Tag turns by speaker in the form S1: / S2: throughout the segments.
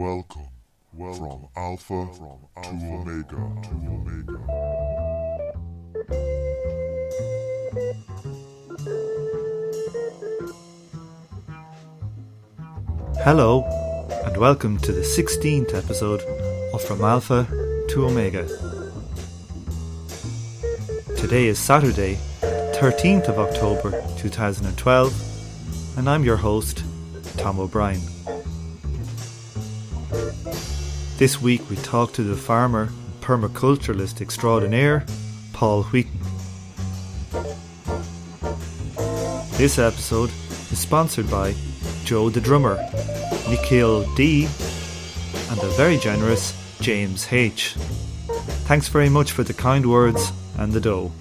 S1: Welcome, welcome from Alpha, from Alpha to Omega, to Omega.
S2: Hello, and welcome to the 16th episode of From Alpha to Omega. Today is Saturday, 13th of October 2012, and I'm your host, Tom O'Brien. This week we talk to the farmer and permaculturalist extraordinaire, Paul Wheaton. This episode is sponsored by Joe the Drummer, Nikhil D, and the very generous James H. Thanks very much for the kind words and the dough.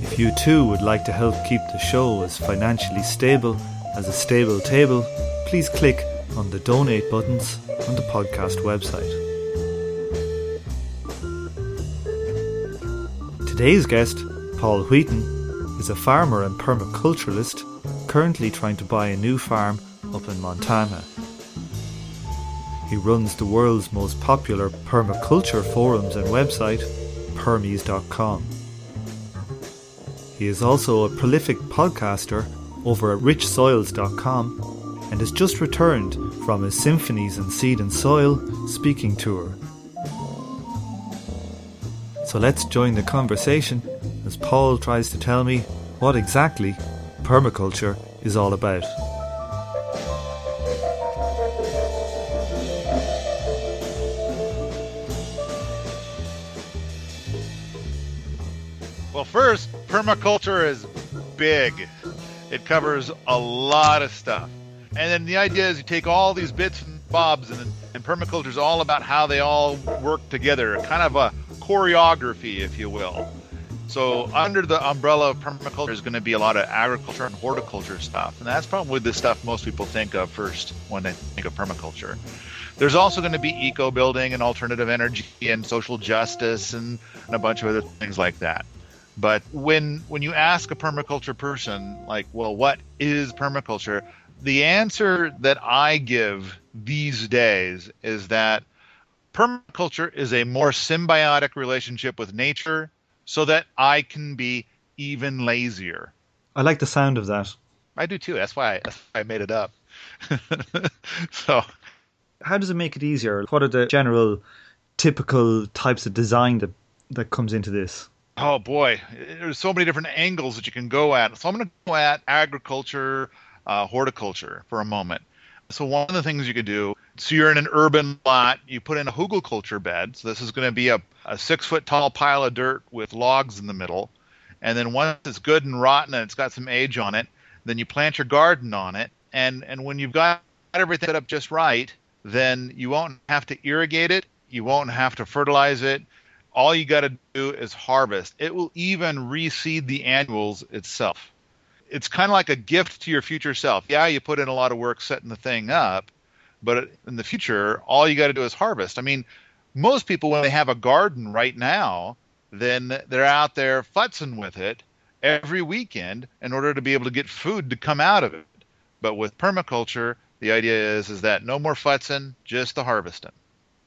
S2: If you too would like to help keep the show as financially stable as a stable table, please click on the donate buttons on the podcast website. Today's guest, Paul Wheaton, is a farmer and permaculturalist currently trying to buy a new farm up in Montana. He runs the world's most popular permaculture forums and website, permies.com. He is also a prolific podcaster over at richsoils.com and has just returned from his Symphonies in Seed and Soil speaking tour. So let's join the conversation as Paul tries to tell me what exactly permaculture is all about.
S3: Well, first, permaculture is big. It covers a lot of stuff. And then the idea is you take all these bits and bobs, and, and permaculture is all about how they all work together, kind of a choreography, if you will. So under the umbrella of permaculture is going to be a lot of agriculture and horticulture stuff, and that's probably the stuff most people think of first when they think of permaculture. There's also going to be eco building and alternative energy and social justice and, and a bunch of other things like that. But when when you ask a permaculture person, like, well, what is permaculture? The answer that I give these days is that permaculture is a more symbiotic relationship with nature so that I can be even lazier.
S2: I like the sound of that.
S3: I do too. That's why I, that's why I made it up. so,
S2: how does it make it easier? What are the general typical types of design that that comes into this?
S3: Oh boy, there's so many different angles that you can go at. So I'm going to go at agriculture, uh, horticulture for a moment. So one of the things you could do, so you're in an urban lot, you put in a hugelkultur bed. So this is going to be a, a six foot tall pile of dirt with logs in the middle. And then once it's good and rotten and it's got some age on it, then you plant your garden on it. And and when you've got everything set up just right, then you won't have to irrigate it. You won't have to fertilize it. All you got to do is harvest. It will even reseed the annuals itself it's kind of like a gift to your future self. Yeah, you put in a lot of work setting the thing up, but in the future, all you got to do is harvest. I mean, most people when they have a garden right now, then they're out there futzing with it every weekend in order to be able to get food to come out of it. But with permaculture, the idea is is that no more futzing, just the harvesting.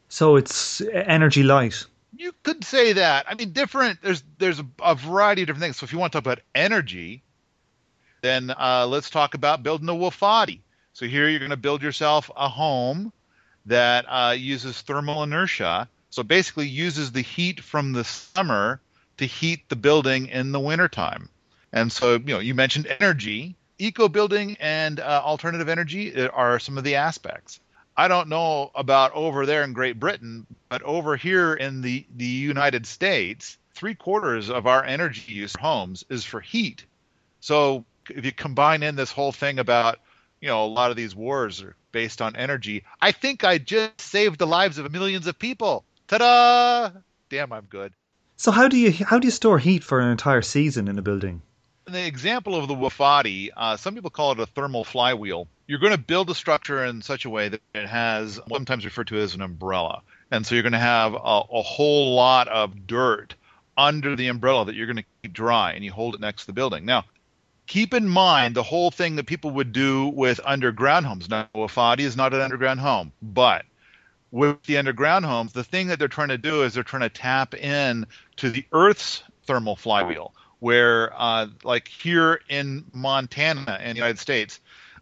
S2: So it's energy light.
S3: You could say that. I mean, different. There's there's a, a variety of different things. So if you want to talk about energy, then uh, let's talk about building a Wofati. So here you're going to build yourself a home that uh, uses thermal inertia. So basically uses the heat from the summer to heat the building in the wintertime. And so, you know, you mentioned energy, eco building and uh, alternative energy uh, are some of the aspects. I don't know about over there in Great Britain, but over here in the, the United States, three quarters of our energy use homes is for heat. So if you combine in this whole thing about you know a lot of these wars are based on energy i think i just saved the lives of millions of people ta-da damn i'm good
S2: so how do you how do you store heat for an entire season in a building
S3: in the example of the Wofati, uh, some people call it a thermal flywheel. You're going to build a structure in such a way that it has sometimes referred to as an umbrella. And so you're going to have a, a whole lot of dirt under the umbrella that you're going to keep dry and you hold it next to the building. Now, keep in mind the whole thing that people would do with underground homes. Now, Wofati is not an underground home, but with the underground homes, the thing that they're trying to do is they're trying to tap in to the Earth's thermal flywheel, where, uh, like here in Montana in the United States,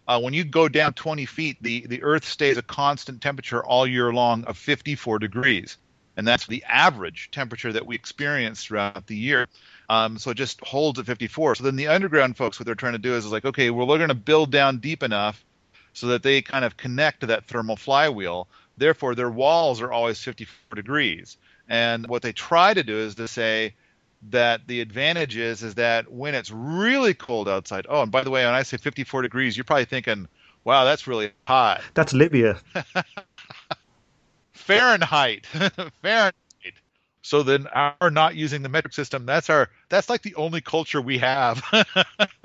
S3: uh, when you go down 20 feet, the, the Earth stays a constant temperature all year long of 54 degrees. And that's the average temperature that we experience throughout the year. Um, so it just holds at 54. So then the underground folks, what they're trying to do is, is like, okay, well, we're going to build down deep enough so that they kind of connect to that thermal flywheel. Therefore, their walls are always 54 degrees. And what they try to do is to say that the advantage is is that when it's really cold outside. Oh, and by the way, when I say 54 degrees, you're probably thinking, "Wow, that's really hot."
S2: That's Libya.
S3: Fahrenheit. Fahrenheit. So then our not using the metric system, that's our that's like the only culture we have.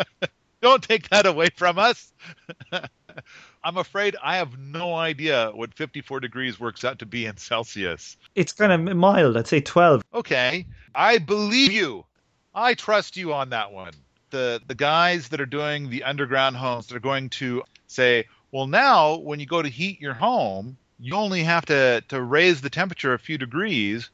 S3: Don't take that away from us. I'm afraid I have no idea what 54 degrees works out to be in Celsius.
S2: It's kind of mild. I'd say 12.
S3: Okay. I believe you. I trust you on that one. The the guys that are doing the underground homes, they're going to say, well, now when you go to heat your home, you only have to, to raise the temperature a few degrees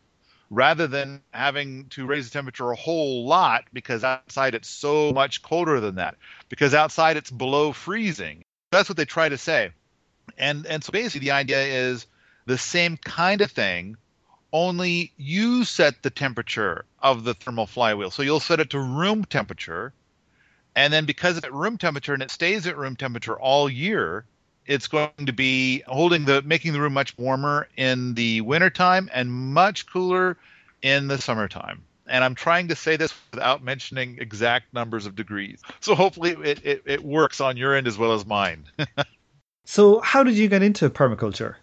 S3: rather than having to raise the temperature a whole lot because outside it's so much colder than that. Because outside it's below freezing. That's what they try to say. And and so basically the idea is the same kind of thing, only you set the temperature of the thermal flywheel. So you'll set it to room temperature, and then because it's at room temperature and it stays at room temperature all year, it's going to be holding the making the room much warmer in the wintertime and much cooler in the summertime. And I'm trying to say this without mentioning exact numbers of degrees. So hopefully it, it, it works on your end as well as mine.
S2: so, how did you get into permaculture?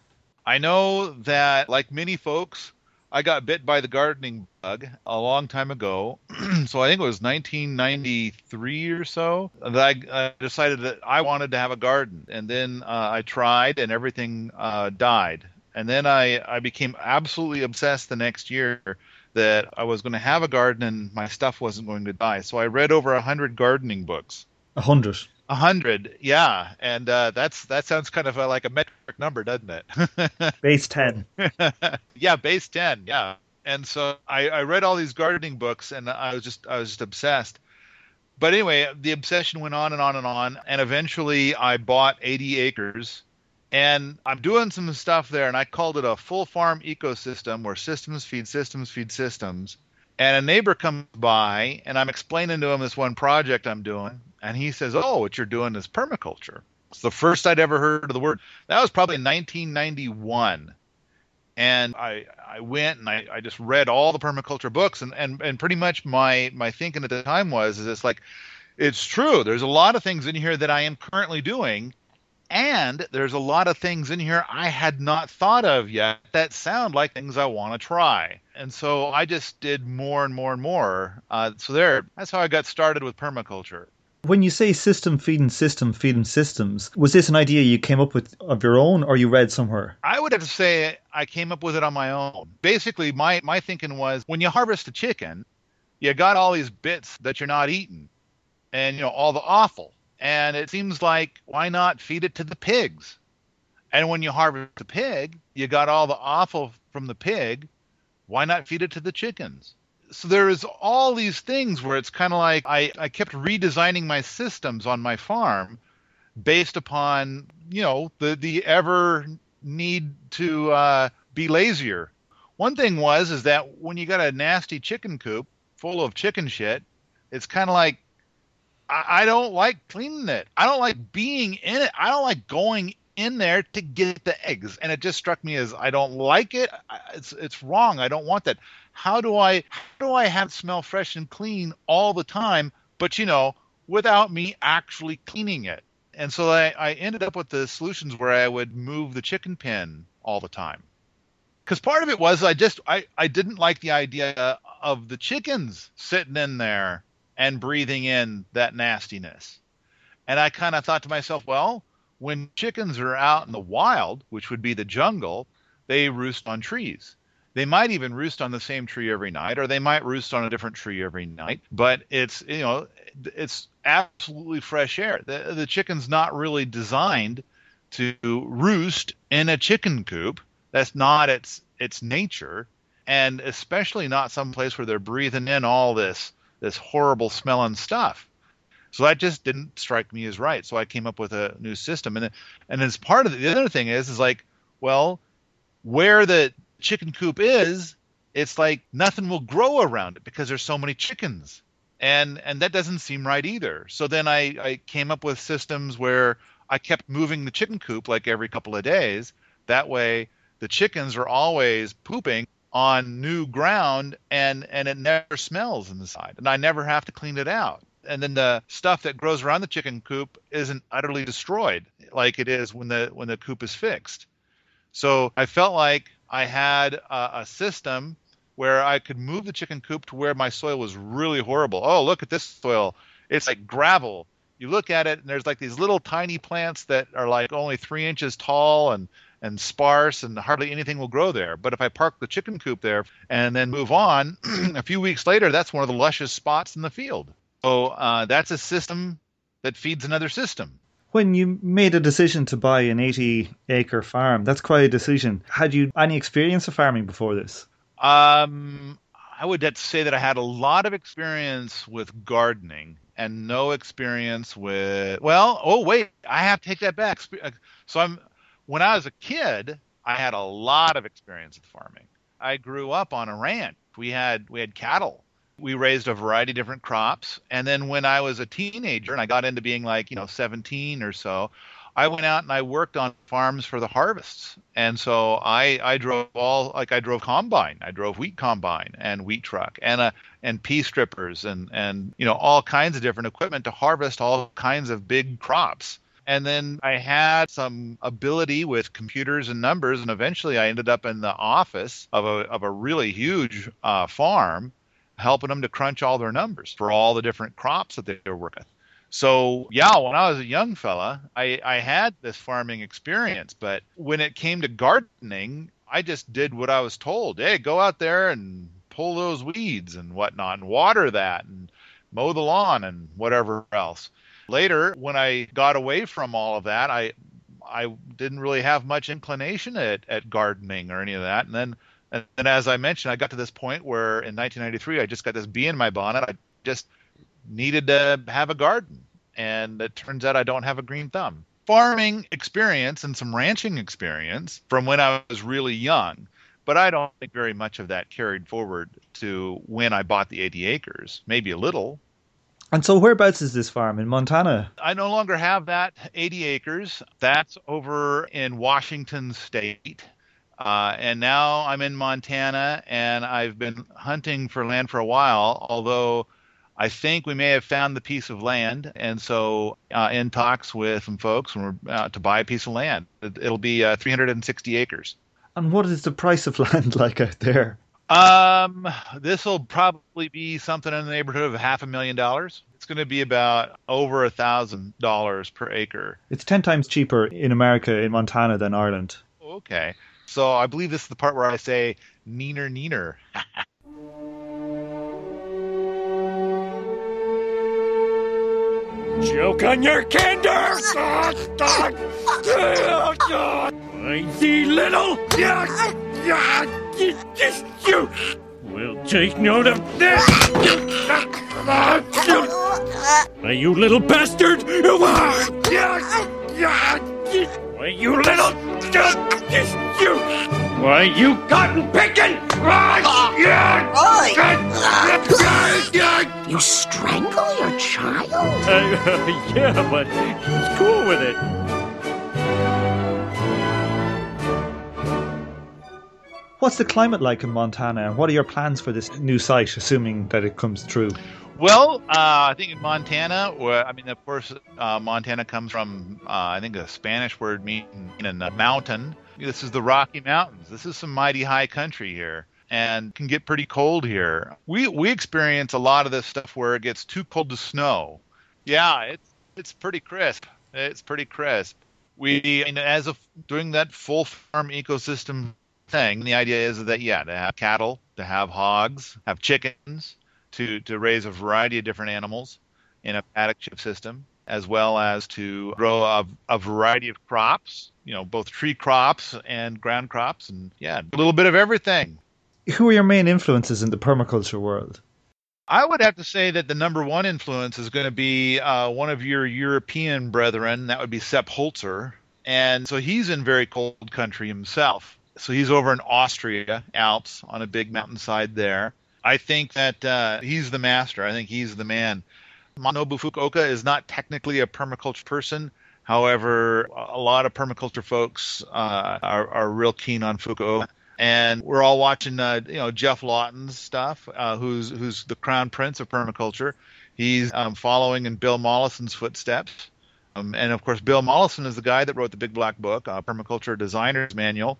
S3: I know that, like many folks, I got bit by the gardening bug a long time ago. so I think it was 1993 or so that I uh, decided that I wanted to have a garden. And then uh, I tried, and everything uh, died. And then I, I became absolutely obsessed the next year that I was going to have a garden and my stuff wasn't going to die. So I read over a hundred gardening books.
S2: A hundred.
S3: A hundred, yeah, and uh, that's that sounds kind of a, like a metric number, doesn't it?
S2: base ten.
S3: yeah, base ten. Yeah, and so I, I read all these gardening books, and I was just I was just obsessed. But anyway, the obsession went on and on and on, and eventually I bought 80 acres, and I'm doing some stuff there, and I called it a full farm ecosystem where systems feed systems feed systems. And a neighbor comes by, and I'm explaining to him this one project I'm doing, and he says, "Oh, what you're doing is permaculture." It's the first I'd ever heard of the word. That was probably in 1991, and I I went and I, I just read all the permaculture books, and, and and pretty much my my thinking at the time was is it's like it's true. There's a lot of things in here that I am currently doing, and there's a lot of things in here I had not thought of yet that sound like things I want to try. And so I just did more and more and more. Uh, so there, that's how I got started with permaculture.
S2: When you say system feeding system feeding systems, was this an idea you came up with of your own or you read somewhere?
S3: I would have to say I came up with it on my own. Basically, my, my thinking was when you harvest a chicken, you got all these bits that you're not eating and, you know, all the offal and it seems like why not feed it to the pigs? And when you harvest the pig, you got all the offal from the pig. Why not feed it to the chickens? So there is all these things where it's kind of like I, I kept redesigning my systems on my farm based upon, you know, the, the ever need to uh, be lazier. One thing was is that when you got a nasty chicken coop full of chicken shit, it's kind of like I, don't like cleaning it. I don't like being in it. I don't like going in there to get the eggs. And it just struck me as I don't like it. It's it's wrong. I don't want that. How do I how do I have it smell fresh and clean all the time, but you know, without me actually cleaning it? And so I, I ended up with the solutions where I would move the chicken pen all the time. Because part of it was I just I, I didn't like the idea of the chickens sitting in there and breathing in that nastiness. And I kind of thought to myself, well, when chickens are out in the wild, which would be the jungle, they roost on trees. They might even roost on the same tree every night, or they might roost on a different tree every night. But it's you know it's absolutely fresh air. The the chicken's not really designed to roost in a chicken coop. That's not its its nature, and especially not some place where they're breathing in all this this horrible smelling stuff. So that just didn't strike me as right. So I came up with a new system, and and as part of it, the other thing is is like, well, where the chicken coop is, it's like nothing will grow around it because there's so many chickens, and and that doesn't seem right either. So then I I came up with systems where I kept moving the chicken coop like every couple of days. That way, the chickens are always pooping on new ground and and it never smells inside and i never have to clean it out and then the stuff that grows around the chicken coop isn't utterly destroyed like it is when the when the coop is fixed so i felt like i had a, a system where i could move the chicken coop to where my soil was really horrible oh look at this soil it's like gravel you look at it and there's like these little tiny plants that are like only three inches tall and and sparse and hardly anything will grow there. But if I park the chicken coop there and then move on, a few weeks later, that's one of the luscious spots in the field. So uh, that's a system that feeds another system.
S2: When you made a decision to buy an 80 acre farm, that's quite a decision. Had you any experience of farming before this?
S3: Um, I would have to say that I had a lot of experience with gardening and no experience with, well, oh, wait, I have to take that back. Uh, so I'm, when I was a kid, I had a lot of experience with farming. I grew up on a ranch. We had we had cattle. We raised a variety of different crops. And then when I was a teenager and I got into being like, you know, 17 or so, I went out and I worked on farms for the harvests. And so I I drove all like I drove combine. I drove wheat combine and wheat truck and a uh, and pea strippers and and you know all kinds of different equipment to harvest all kinds of big crops and then I had some ability with computers and numbers, and eventually I ended up in the office of a of a really huge uh, farm, helping them to crunch all their numbers for all the different crops that they were working. So yeah, when I was a young fella, I, I had this farming experience, but when it came to gardening, I just did what I was told. Hey, go out there and pull those weeds and whatnot, and water that, and mow the lawn and whatever else. Later, when I got away from all of that, I I didn't really have much inclination at, at gardening or any of that. And then and then as I mentioned, I got to this point where in 1993 I just got this bee in my bonnet. I just needed to have a garden, and it turns out I don't have a green thumb. Farming experience and some ranching experience from when I was really young, but I don't think very much of that carried forward to when I bought the 80 acres. Maybe a little,
S2: and so, whereabouts is this farm in Montana?
S3: I no longer have that 80 acres. That's over in Washington State. Uh, and now I'm in Montana, and I've been hunting for land for a while, although I think we may have found the piece of land. And so, uh, in talks with some folks and we're uh, to buy a piece of land. It'll be uh, 360 acres.
S2: And what is the price of land like out there?
S3: Um, this will probably be something in the neighborhood of half a million dollars. It's going to be about over a thousand dollars per acre.
S2: It's ten times cheaper in America, in Montana, than Ireland.
S3: Okay, so I believe this is the part where I say neener neener.
S4: Joke on your candor! Lazy little! You We'll take note of this! Why, you little bastard! Why, you little... You... Why, you cotton picking!
S5: You strangle your child?
S4: Uh, yeah, but he's cool with it.
S2: What's the climate like in Montana, and what are your plans for this new site, assuming that it comes true?
S3: Well, uh, I think in Montana, where I mean, of course, uh, Montana comes from uh, I think a Spanish word meaning a mountain. This is the Rocky Mountains. This is some mighty high country here, and can get pretty cold here. We we experience a lot of this stuff where it gets too cold to snow. Yeah, it's it's pretty crisp. It's pretty crisp. We, mean, as of doing that full farm ecosystem thing. The idea is that yeah, to have cattle, to have hogs, have chickens, to to raise a variety of different animals in a paddock shift system, as well as to grow a, a variety of crops. You know, both tree crops and ground crops, and yeah, a little bit of everything.
S2: Who are your main influences in the permaculture world?
S3: I would have to say that the number one influence is going to be uh, one of your European brethren. That would be Sepp Holzer. And so he's in very cold country himself. So he's over in Austria, Alps, on a big mountainside there. I think that uh, he's the master. I think he's the man. Masanobu Fukuoka is not technically a permaculture person. However, a lot of permaculture folks uh, are, are real keen on Fukuoka and we're all watching, uh, you know, Geoff Lawton's stuff, uh, who's who's the crown prince of permaculture. He's um, following in Bill Mollison's footsteps, um, and of course, Bill Mollison is the guy that wrote the Big Black Book, uh, Permaculture Designer's Manual.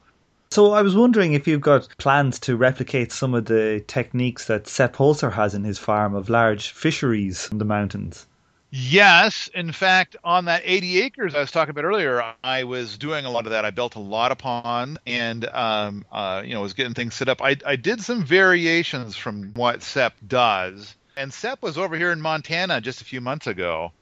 S2: So I was wondering if you've got plans to replicate some of the techniques that Sepp Holzer has in his farm of large fisheries in the mountains.
S3: Yes, in fact, on that 80 acres I was talking about earlier, I was doing a lot of that. I built a lot of ponds, and um, uh, you know, was getting things set up. I, I did some variations from what Sepp does, and Sepp was over here in Montana just a few months ago,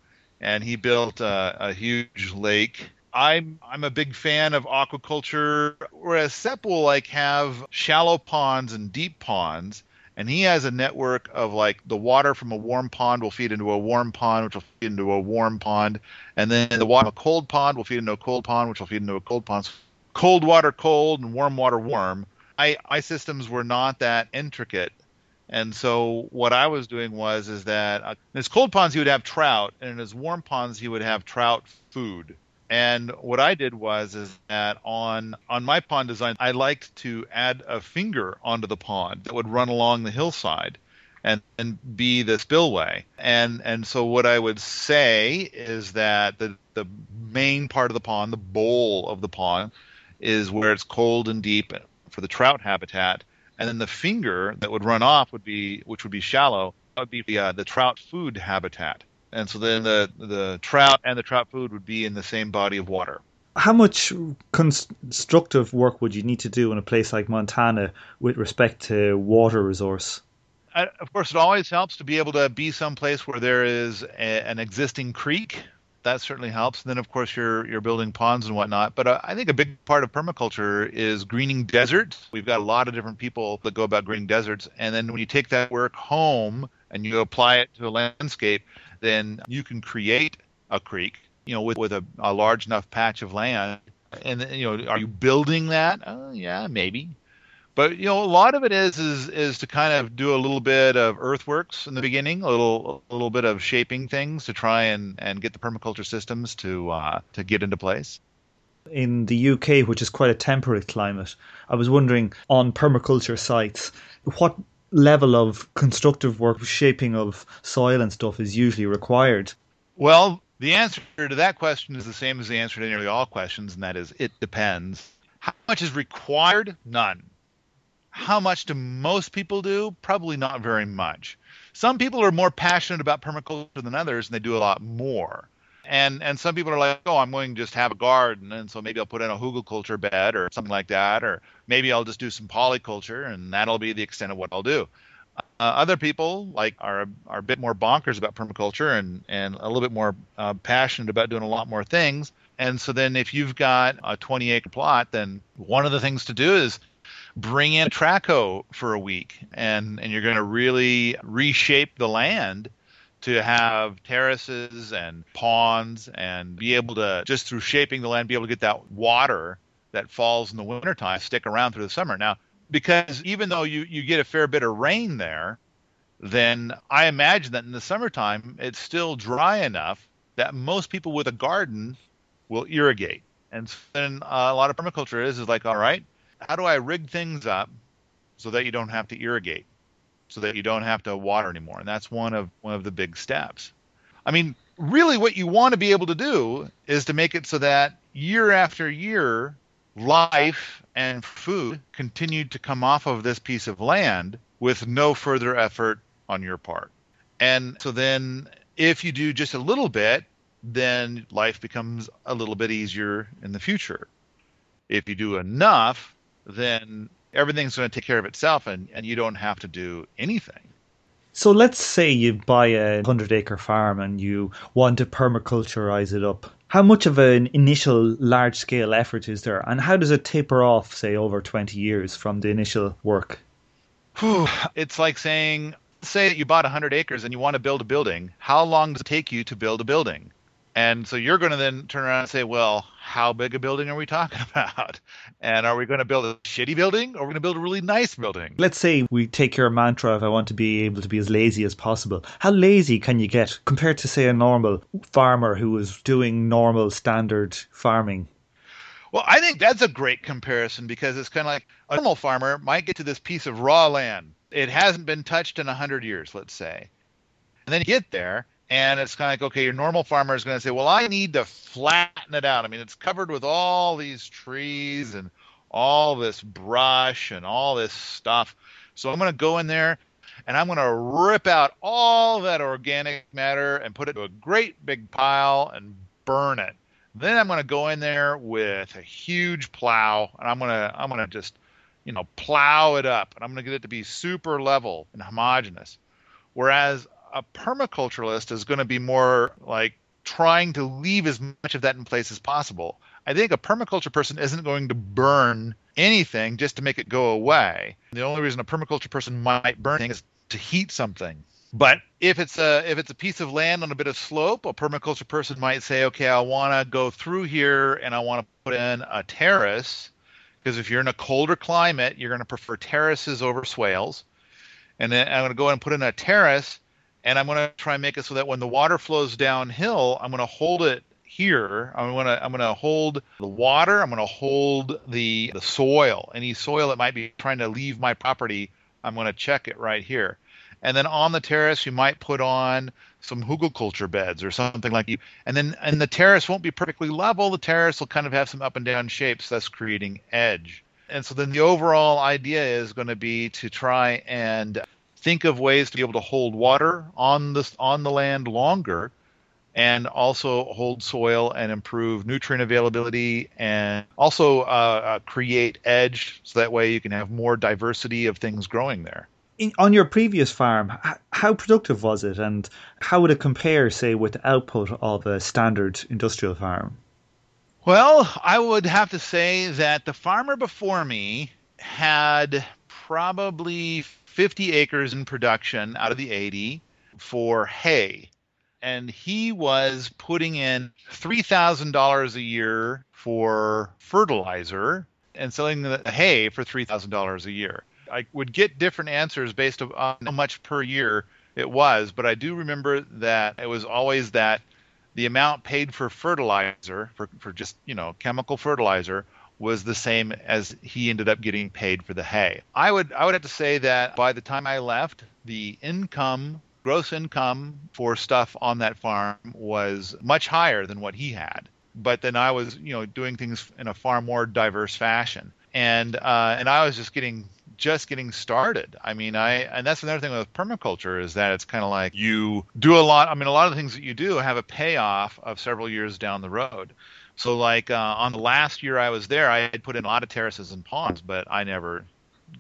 S3: and he built a huge lake. I'm I'm a big fan of aquaculture, whereas Sepp will like have shallow ponds and deep ponds and he has a network of like the water from a warm pond will feed into a warm pond, which will feed into a warm pond, and then the water from a cold pond will feed into a cold pond, which will feed into a cold pond. Cold water cold and warm water warm. I, I systems were not that intricate, and so what I was doing was is that uh, in his cold ponds he would have trout, and in his warm ponds he would have trout food. And what I did was is that on on my pond design, I liked to add a finger onto the pond that would run along the hillside and and be the spillway. And and so what I would say is that the the main part of the pond, the bowl of the pond, is where it's cold and deep for the trout habitat, and then the finger that would run off would be which would be shallow, would be the uh, the trout food habitat and so then the the trout and the trout food would be in the same body of water.
S2: How much constructive work would you need to do in a place like Montana with respect to water resource?
S3: I, of course, it always helps to be able to be someplace where there is a, an existing creek. That certainly helps. And then, of course, you're you're building ponds and whatnot. But uh, I think a big part of permaculture is greening deserts. We've got a lot of different people that go about greening deserts, and then when you take that work home and you apply it to a landscape, then you can create a creek, you know, with, with a, a large enough patch of land. And you know, are you building that? Uh, yeah, maybe. But you know, a lot of it is is is to kind of do a little bit of earthworks in the beginning, a little a little bit of shaping things to try and and get the permaculture systems to uh, to get into place
S2: in the UK, which is quite a temperate climate. I was wondering on permaculture sites, what level of constructive work, shaping of soil and stuff is usually required?
S3: Well, the answer to that question is the same as the answer to nearly all questions, and that is it depends. How much is required? None. How much do most people do? Probably not very much. Some people are more passionate about permaculture than others, and they do a lot more and and some people are like, oh, I'm going to just have a garden, and so maybe I'll put in a hugelkultur bed or something like that, or maybe I'll just do some polyculture, and that'll be the extent of what I'll do. Uh, other people like are are a bit more bonkers about permaculture and and a little bit more uh, passionate about doing a lot more things. And so then, if you've got a 20 acre plot, then one of the things to do is bring in track hoe for a week, and and you're going to really reshape the land to have terraces and ponds and be able to just through shaping the land be able to get that water that falls in the wintertime stick around through the summer. Now because even though you, you get a fair bit of rain there then i imagine that in the summertime it's still dry enough that most people with a garden will irrigate. And then uh, a lot of permaculture is is like all right how do i rig things up so that you don't have to irrigate so that you don't have to water anymore. And that's one of one of the big steps. I mean, really what you want to be able to do is to make it so that year after year life and food continue to come off of this piece of land with no further effort on your part. And so then if you do just a little bit, then life becomes a little bit easier in the future. If you do enough, then everything's going to take care of itself and, and you don't have to do anything.
S2: So let's say you buy a 100 acre farm and you want to permaculturize it up. How much of an initial large scale effort is there, and how does it taper off, say, over 20 years from the initial work?
S3: It's like saying, say that you bought 100 acres and you want to build a building. How long does it take you to build a building? And so you're going to then turn around and say, well, how big a building are we talking about? And are we going to build a shitty building or are we going to build a really nice building?
S2: Let's say we take your mantra of I want to be able to be as lazy as possible. How lazy can you get compared to, say, a normal farmer who is doing normal standard farming?
S3: Well, I think that's a great comparison because it's kind of like a normal farmer might get to this piece of raw land. It hasn't been touched in 100 years, let's say. And then you get there and it's kind of like okay your normal farmer is going to say well i need to flatten it out. I mean it's covered with all these trees and all this brush and all this stuff. So i'm going to go in there and i'm going to rip out all that organic matter and put it to a great big pile and burn it. Then i'm going to go in there with a huge plow and i'm going to i'm going to just you know plow it up and i'm going to get it to be super level and homogeneous. Whereas a permaculturalist is going to be more like trying to leave as much of that in place as possible. I think a permaculture person isn't going to burn anything just to make it go away. The only reason a permaculture person might burn is to heat something. But if it's a if it's a piece of land on a bit of slope, a permaculture person might say, okay, I want to go through here and I want to put in a terrace because if you're in a colder climate, you're going to prefer terraces over swales. And then I'm going to go and put in a terrace and I'm going to try and make it so that when the water flows downhill, I'm going to hold it here. I'm going to I'm going to hold the water. I'm going to hold the the soil. Any soil that might be trying to leave my property, I'm going to check it right here. And then on the terrace, you might put on some hugelkultur beds or something like you. And then and the terrace won't be perfectly level. The terrace will kind of have some up and down shapes, thus creating edge. And so then the overall idea is going to be to try and think of ways to be able to hold water on the on the land longer and also hold soil and improve nutrient availability and also uh, uh, create edge so that way you can have more diversity of things growing there.
S2: In, on your previous farm, how productive was it and how would it compare, say, with the output of a standard industrial farm?
S3: Well, I would have to say that the farmer before me had probably 50 acres in production out of the 80 for hay. And he was putting in $3,000 a year for fertilizer and selling the hay for $3,000 a year. I would get different answers based on how much per year it was, but I do remember that it was always that the amount paid for fertilizer, for, for just, you know, chemical fertilizer, was the same as he ended up getting paid for the hay. I would I would have to say that by the time I left, the income gross income for stuff on that farm was much higher than what he had. But then I was, you know, doing things in a far more diverse fashion. And uh, and I was just getting just getting started. I mean, I and that's another thing with permaculture is that it's kind of like you do a lot. I mean, a lot of the things that you do have a payoff of several years down the road. So like uh, on the last year I was there, I had put in a lot of terraces and ponds, but I never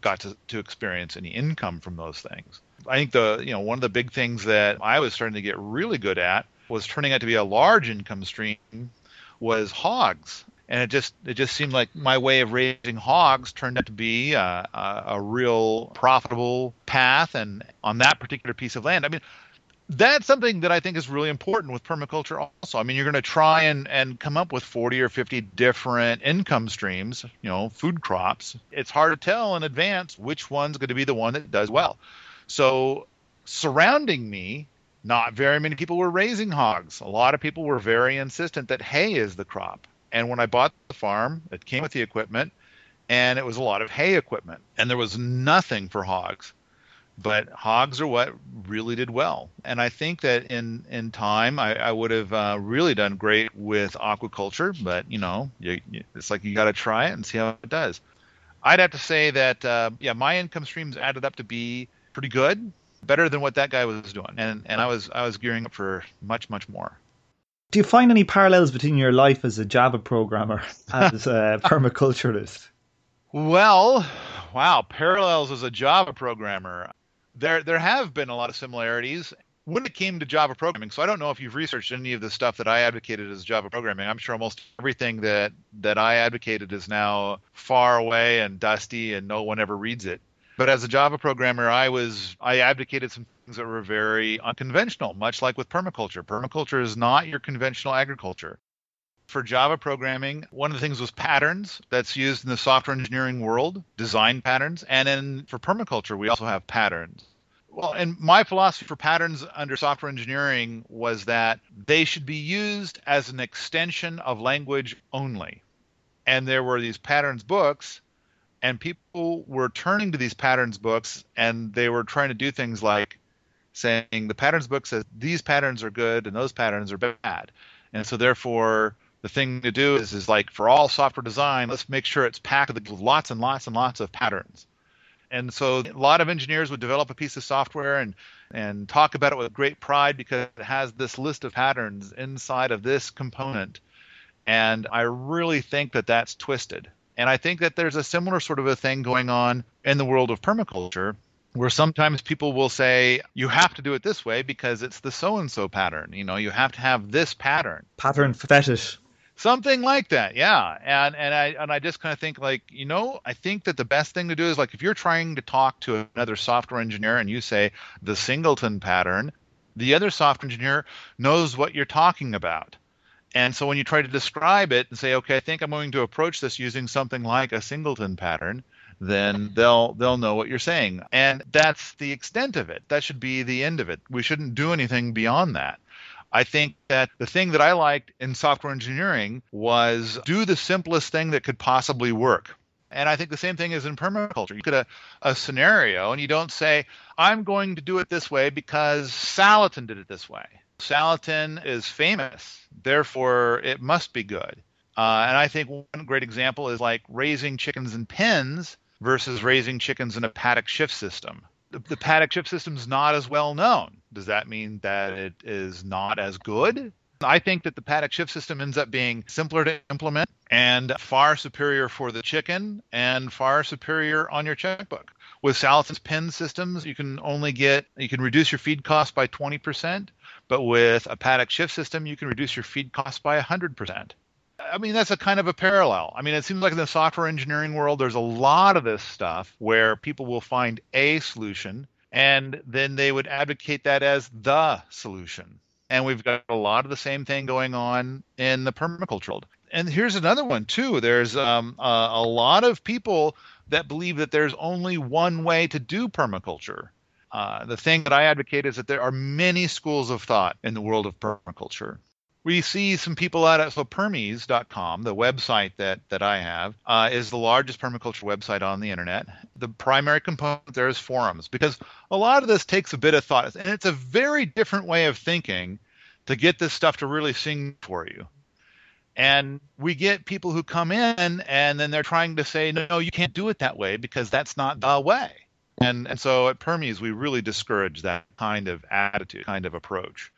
S3: got to, to experience any income from those things. I think the you know one of the big things that I was starting to get really good at was turning out to be a large income stream was hogs. And it just it just seemed like my way of raising hogs turned out to be a, a, a real profitable path. And on that particular piece of land, I mean, that's something that I think is really important with permaculture also. I mean, you're going to try and, and come up with 40 or 50 different income streams, you know, food crops. It's hard to tell in advance which one's going to be the one that does well. So, surrounding me, not very many people were raising hogs. A lot of people were very insistent that hay is the crop. And when I bought the farm, it came with the equipment, and it was a lot of hay equipment, and there was nothing for hogs but hogs are what really did well. And I think that in in time, I, I would have uh, really done great with aquaculture. But you know, you, you, it's like you got to try it and see how it does. I'd have to say that uh, yeah, my income streams added up to be pretty good, better than what that guy was doing, and and I was I was gearing up for much much more.
S2: Do you find any parallels between your life as a Java programmer as a permaculturalist?
S3: Well, wow, parallels as a Java programmer. There there have been a lot of similarities when it came to Java programming. So I don't know if you've researched any of the stuff that I advocated as Java programming. I'm sure almost everything that that I advocated is now far away and dusty and no one ever reads it. But as a Java programmer, I was I advocated some things that were very unconventional, much like with permaculture. Permaculture is not your conventional agriculture. For Java programming, one of the things was patterns that's used in the software engineering world, design patterns, and then for permaculture, we also have patterns. Well, and my philosophy for patterns under software engineering was that they should be used as an extension of language only. And there were these patterns books and people were turning to these patterns books and they were trying to do things like saying the patterns book says these patterns are good and those patterns are bad and so therefore the thing to do is is like for all software design let's make sure it's packed with lots and lots and lots of patterns and so a lot of engineers would develop a piece of software and and talk about it with great pride because it has this list of patterns inside of this component and i really think that that's twisted and I think that there's a similar sort of a thing going on in the world of permaculture where sometimes people will say you have to do it this way because it's the so and so pattern. You know, you have to have this pattern.
S2: Pattern fetish.
S3: Something like that, yeah. And and I and I just kind of think like, you know, I think that the best thing to do is like if you're trying to talk to another software engineer and you say the singleton pattern, the other software engineer knows what you're talking about. And so when you try to describe it and say, okay, I think I'm going to approach this using something like a singleton pattern, then they'll they'll know what you're saying. And that's the extent of it. That should be the end of it. We shouldn't do anything beyond that. I think that the thing that I liked in software engineering was do the simplest thing that could possibly work. And I think the same thing is in permaculture. You get a, a scenario and you don't say, I'm going to do it this way because Salatin did it this way. Salatin is famous, therefore it must be good. Uh, and I think one great example is like raising chickens in pens versus raising chickens in a paddock shift system. The, the paddock shift system is not as well known. Does that mean that it is not as good? I think that the paddock shift system ends up being simpler to implement and far superior for the chicken and far superior on your checkbook. With Salatin's pen systems, you can only get you can reduce your feed cost by 20%, but with a paddock shift system, you can reduce your feed cost by 100%. I mean, that's a kind of a parallel. I mean, it seems like in the software engineering world, there's a lot of this stuff where people will find a solution and then they would advocate that as the solution. And we've got a lot of the same thing going on in the permaculture world. And here's another one, too. There's um, a, a lot of people that believe that there's only one way to do permaculture. Uh, the thing that I advocate is that there are many schools of thought in the world of permaculture. We see some people out at so Permies.com, the website that, that I have, uh, is the largest permaculture website on the internet. The primary component there is forums because a lot of this takes a bit of thought, and it's a very different way of thinking to get this stuff to really sing for you. And we get people who come in and then they're trying to say, no, you can't do it that way because that's not the way. And, and so at Permies, we really discourage that kind of attitude, kind of approach.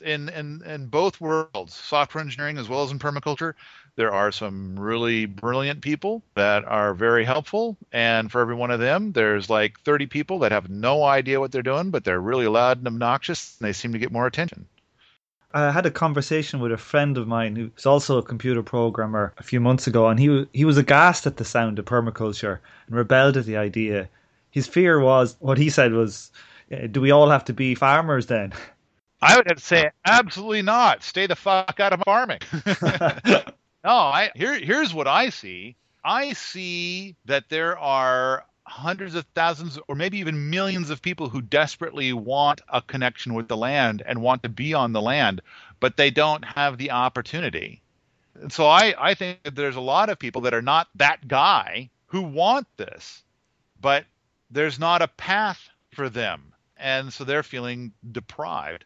S3: In, in, in both worlds, software engineering as well as in permaculture, there are some really brilliant people that are very helpful. And for every one of them, there's like 30 people that have no idea what they're doing, but they're really loud and obnoxious, and they seem to get more attention.
S2: I had a conversation with a friend of mine who's also a computer programmer a few months ago, and he he was aghast at the sound of permaculture and rebelled at the idea his fear was what he said was, uh, do we all have to be farmers then?
S3: I would have to say absolutely not. Stay the fuck out of farming. no, I here here's what I see. I see that there are hundreds of thousands or maybe even millions of people who desperately want a connection with the land and want to be on the land, but they don't have the opportunity. And so I, I think that there's a lot of people that are not that guy who want this, but there's not a path for them. And so they're feeling deprived.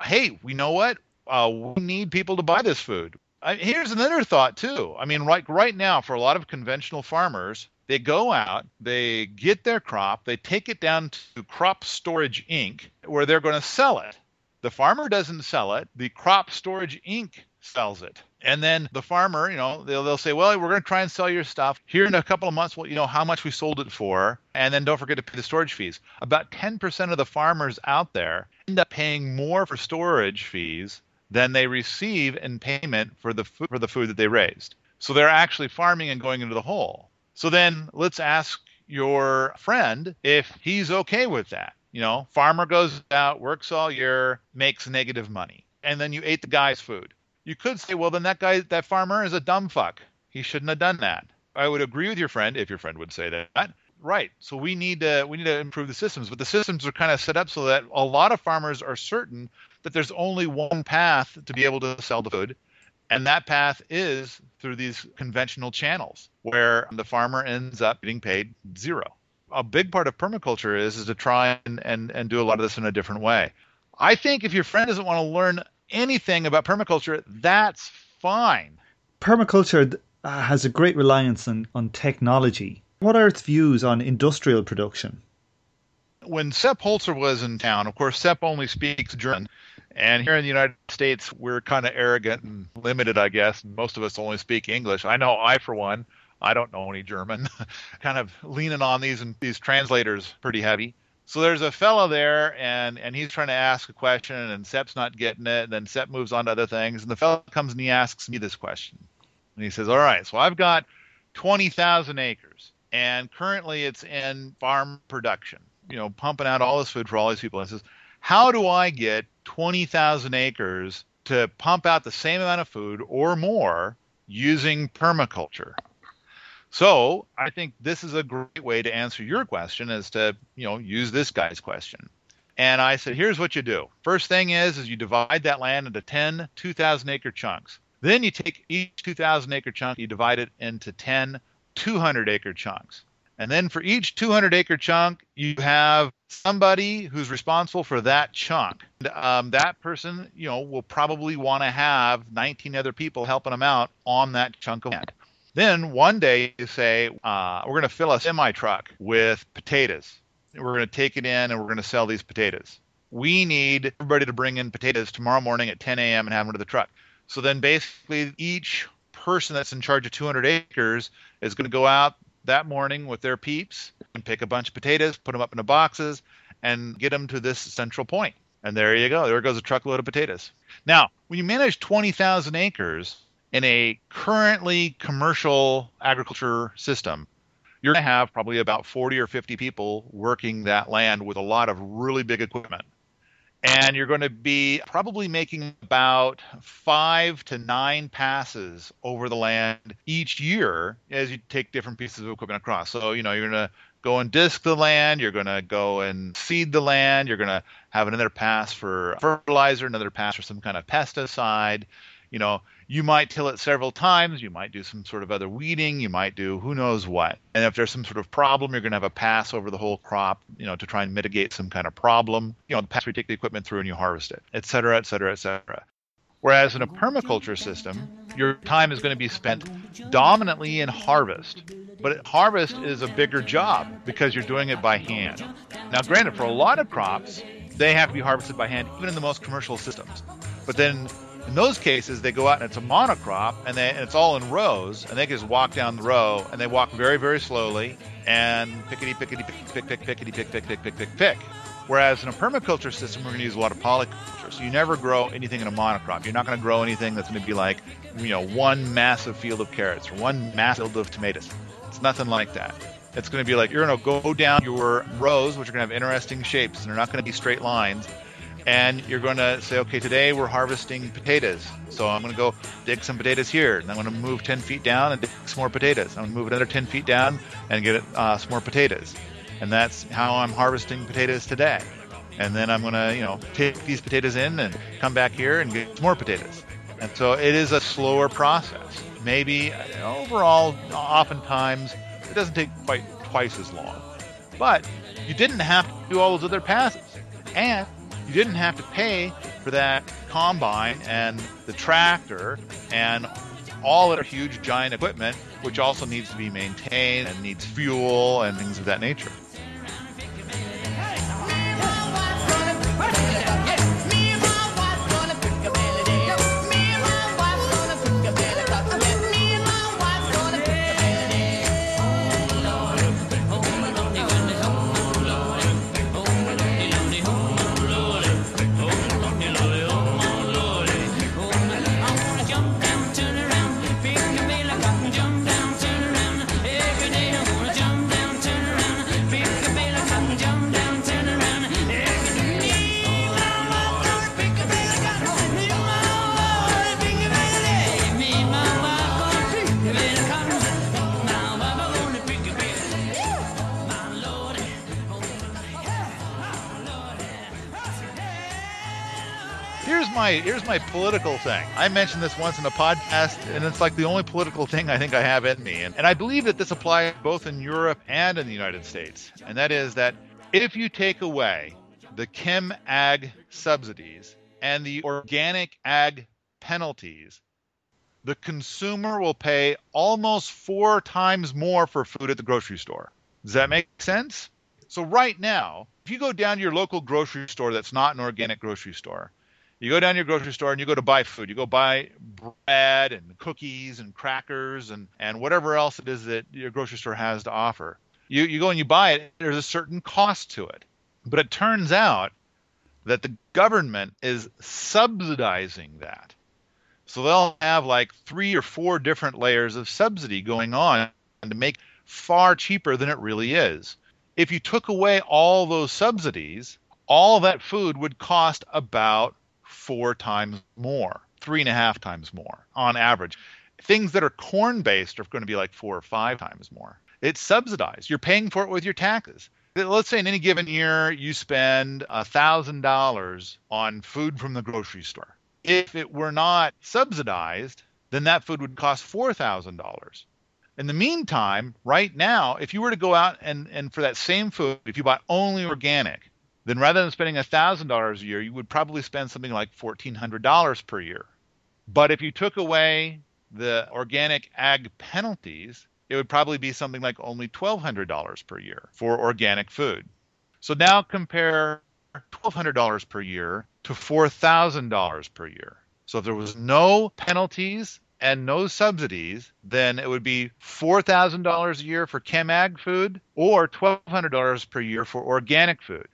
S3: Hey, we know what? Uh, we need people to buy this food. I, here's another thought too. I mean, like right now, for a lot of conventional farmers, they go out, they get their crop, they take it down to Crop Storage Inc., where they're going to sell it. The farmer doesn't sell it. The Crop Storage Inc. sells it. And then the farmer, you know, they'll, they'll say, well, we're going to try and sell your stuff here in a couple of months. Well, you know how much we sold it for, and then don't forget to pay the storage fees. About 10% of the farmers out there end up paying more for storage fees than they receive in payment for the food, for the food that they raised. So they're actually farming and going into the hole. So then let's ask your friend if he's okay with that. You know, farmer goes out, works all year, makes negative money, and then you ate the guy's food. You could say, well, then that guy, that farmer is a dumb fuck. He shouldn't have done that. I would agree with your friend if your friend would say that. Right. So we need to we need to improve the systems, but the systems are kind of set up so that a lot of farmers are certain that there's only one path to be able to sell the food, and that path is through these conventional channels where the farmer ends up getting paid zero. A big part of permaculture is is to try and, and, and do a lot of this in a different way. I think if your friend doesn't want to learn anything about permaculture, that's fine.
S2: Permaculture uh, has a great reliance on, on technology. What are its views on industrial production?
S3: When Sepp Holzer was in town, of course, Sepp only speaks German. And here in the United States, we're kind of arrogant and limited, I guess. Most of us only speak English. I know I, for one, I don't know any German. kind of leaning on these and these translators pretty heavy. So there's a fellow there, and and he's trying to ask a question, and Sepp's not getting it. And then Sepp moves on to other things, and the fellow comes and he asks me this question, and he says, "All right, so I've got twenty thousand acres, and currently it's in farm production, you know, pumping out all this food for all these people." And says, "How do I get twenty thousand acres to pump out the same amount of food or more using permaculture?" So I think this is a great way to answer your question is to, you know, use this guy's question. And I said, here's what you do. First thing is, is you divide that land into 10 2,000 acre chunks. Then you take each 2,000 acre chunk, you divide it into 10 200 acre chunks. And then for each 200 acre chunk, you have somebody who's responsible for that chunk. And, um, that person, you know, will probably want to have 19 other people helping them out on that chunk of land. Then one day you say, uh, we're going to fill a semi truck with potatoes. We're going to take it in and we're going to sell these potatoes. We need everybody to bring in potatoes tomorrow morning at 10 a.m. and have them to the truck. So then basically each person that's in charge of 200 acres is going to go out that morning with their peeps and pick a bunch of potatoes, put them up in the boxes, and get them to this central point. And there you go. There goes a truckload of potatoes. Now, when you manage 20,000 acres, in a currently commercial agriculture system, you're going to have probably about 40 or 50 people working that land with a lot of really big equipment. And you're going to be probably making about five to nine passes over the land each year as you take different pieces of equipment across. So, you know, you're going to go and disc the land, you're going to go and seed the land, you're going to have another pass for fertilizer, another pass for some kind of pesticide. You know, you might till it several times. You might do some sort of other weeding. You might do who knows what. And if there's some sort of problem, you're going to have a pass over the whole crop, you know, to try and mitigate some kind of problem. You know, the pass you take the equipment through and you harvest it, et cetera, et cetera, et cetera. Whereas in a permaculture system, your time is going to be spent dominantly in harvest. But harvest is a bigger job because you're doing it by hand. Now, granted, for a lot of crops, they have to be harvested by hand, even in the most commercial systems. But then in those cases, they go out and it's a monocrop, and, they, and it's all in rows, and they just walk down the row, and they walk very, very slowly, and pickety, pickety, pick, pick, pick, pickety, pick, pick, pick, pick, pick, pick. Whereas in a permaculture system, we're going to use a lot of polyculture. So you never grow anything in a monocrop. You're not going to grow anything that's going to be like, you know, one massive field of carrots or one massive field of tomatoes. It's nothing like that. It's going to be like you're going to go down your rows, which are going to have interesting shapes, and they're not going to be straight lines and you're going to say, okay, today we're harvesting potatoes. So I'm going to go dig some potatoes here, and I'm going to move 10 feet down and dig some more potatoes. I'm going to move another 10 feet down and get uh, some more potatoes. And that's how I'm harvesting potatoes today. And then I'm going to, you know, take these potatoes in and come back here and get some more potatoes. And so it is a slower process. Maybe overall, oftentimes, it doesn't take quite twice as long. But you didn't have to do all those other passes. And you didn't have to pay for that combine and the tractor and all that huge giant equipment, which also needs to be maintained and needs fuel and things of that nature. Here's my political thing. I mentioned this once in a podcast, and it's like the only political thing I think I have in me. And, and I believe that this applies both in Europe and in the United States. And that is that if you take away the chem ag subsidies and the organic ag penalties, the consumer will pay almost four times more for food at the grocery store. Does that make sense? So, right now, if you go down to your local grocery store that's not an organic grocery store, you go down to your grocery store and you go to buy food. You go buy bread and cookies and crackers and, and whatever else it is that your grocery store has to offer. You, you go and you buy it, there's a certain cost to it. But it turns out that the government is subsidizing that. So they'll have like three or four different layers of subsidy going on to make far cheaper than it really is. If you took away all those subsidies, all that food would cost about four times more, three and a half times more on average. Things that are corn based are going to be like four or five times more. It's subsidized. You're paying for it with your taxes. Let's say in any given year you spend $1,000 on food from the grocery store. If it were not subsidized, then that food would cost $4,000. In the meantime, right now, if you were to go out and, and for that same food, if you buy only organic, then rather than spending $1,000 a year, you would probably spend something like $1,400 per year. But if you took away the organic ag penalties, it would probably be something like only $1,200 per year for organic food. So now compare $1,200 per year to $4,000 per year. So if there was no penalties and no subsidies, then it would be $4,000 a year for ChemAg food or $1,200 per year for organic food.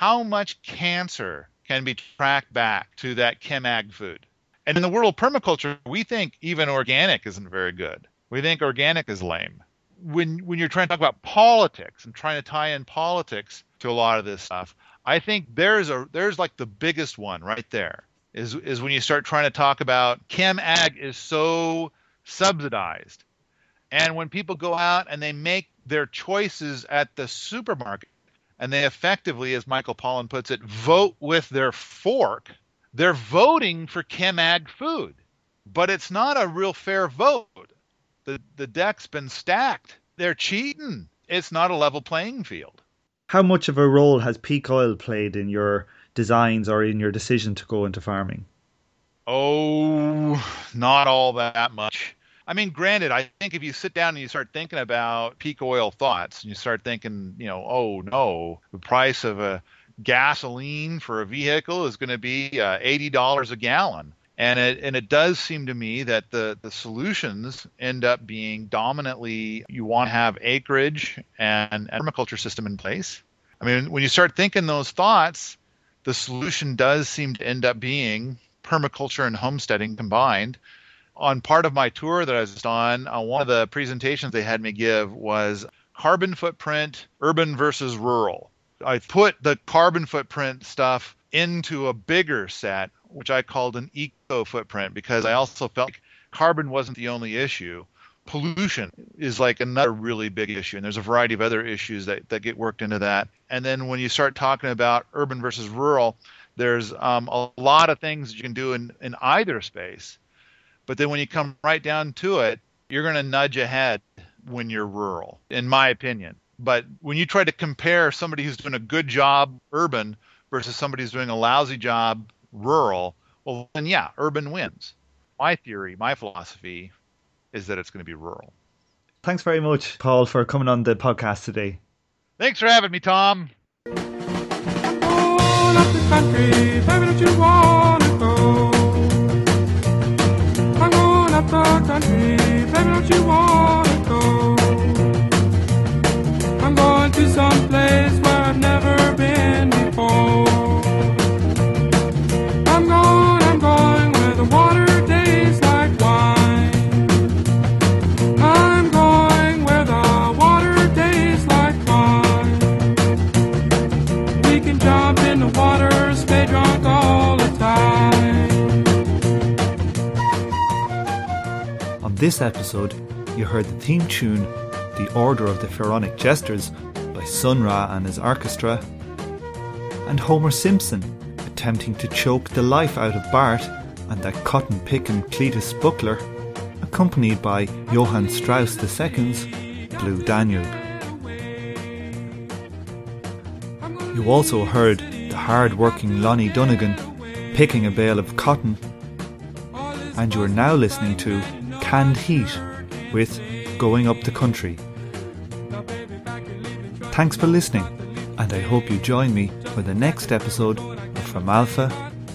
S3: How much cancer can be tracked back to that ChemAg food? And in the world of permaculture, we think even organic isn't very good. We think organic is lame. When when you're trying to talk about politics and trying to tie in politics to a lot of this stuff, I think there's a there's like the biggest one right there is is when you start trying to talk about chem ag is so subsidized. And when people go out and they make their choices at the supermarket and they effectively, as Michael Pollan puts it, vote with their fork, they're voting for chem ag food. But it's not a real fair vote. The the deck's been stacked. They're cheating. It's not a level playing field.
S2: How much of a role has peak oil played in your designs or in your decision to go into farming?
S3: Oh, not all that much. I mean, granted, I think if you sit down and you start thinking about peak oil thoughts, and you start thinking, you know, oh no, the price of a gasoline for a vehicle is going to be uh, eighty dollars a gallon, and it and it does seem to me that the the solutions end up being dominantly you want to have acreage and, and permaculture system in place. I mean, when you start thinking those thoughts, the solution does seem to end up being permaculture and homesteading combined. On part of my tour that I was on, uh, one of the presentations they had me give was carbon footprint, urban versus rural. I put the carbon footprint stuff into a bigger set, which I called an eco footprint, because I also felt like carbon wasn't the only issue. Pollution is like another really big issue, and there's a variety of other issues that, that get worked into that. And then when you start talking about urban versus rural, there's um, a lot of things that you can do in, in either space. But then when you come right down to it, you're going to nudge ahead when you're rural, in my opinion. But when you try to compare somebody who's doing a good job urban versus somebody who's doing a lousy job rural, well, then yeah, urban wins. My theory, my philosophy is that it's going to be rural.
S2: Thanks very much, Paul, for coming on the podcast today.
S3: Thanks for having me, Tom.
S6: The baby, don't you wanna go? I'm going to some place where I've never been
S2: this episode, you heard the theme tune The Order of the Pharaonic Jesters by Sun Ra and his orchestra, and Homer Simpson, attempting to choke the life out of Bart and that cotton picking Cletus Spuckler, accompanied by Johann Strauss II's Blue Danube. You also heard the hard-working Lonnie Donegan picking a bale of cotton, and you are now listening to Canned Heat with Going Up the Country. Thanks for listening, and I hope you join me for the next episode of From Alpha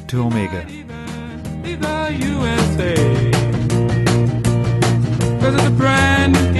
S2: to Omega.
S6: Cause it's a brand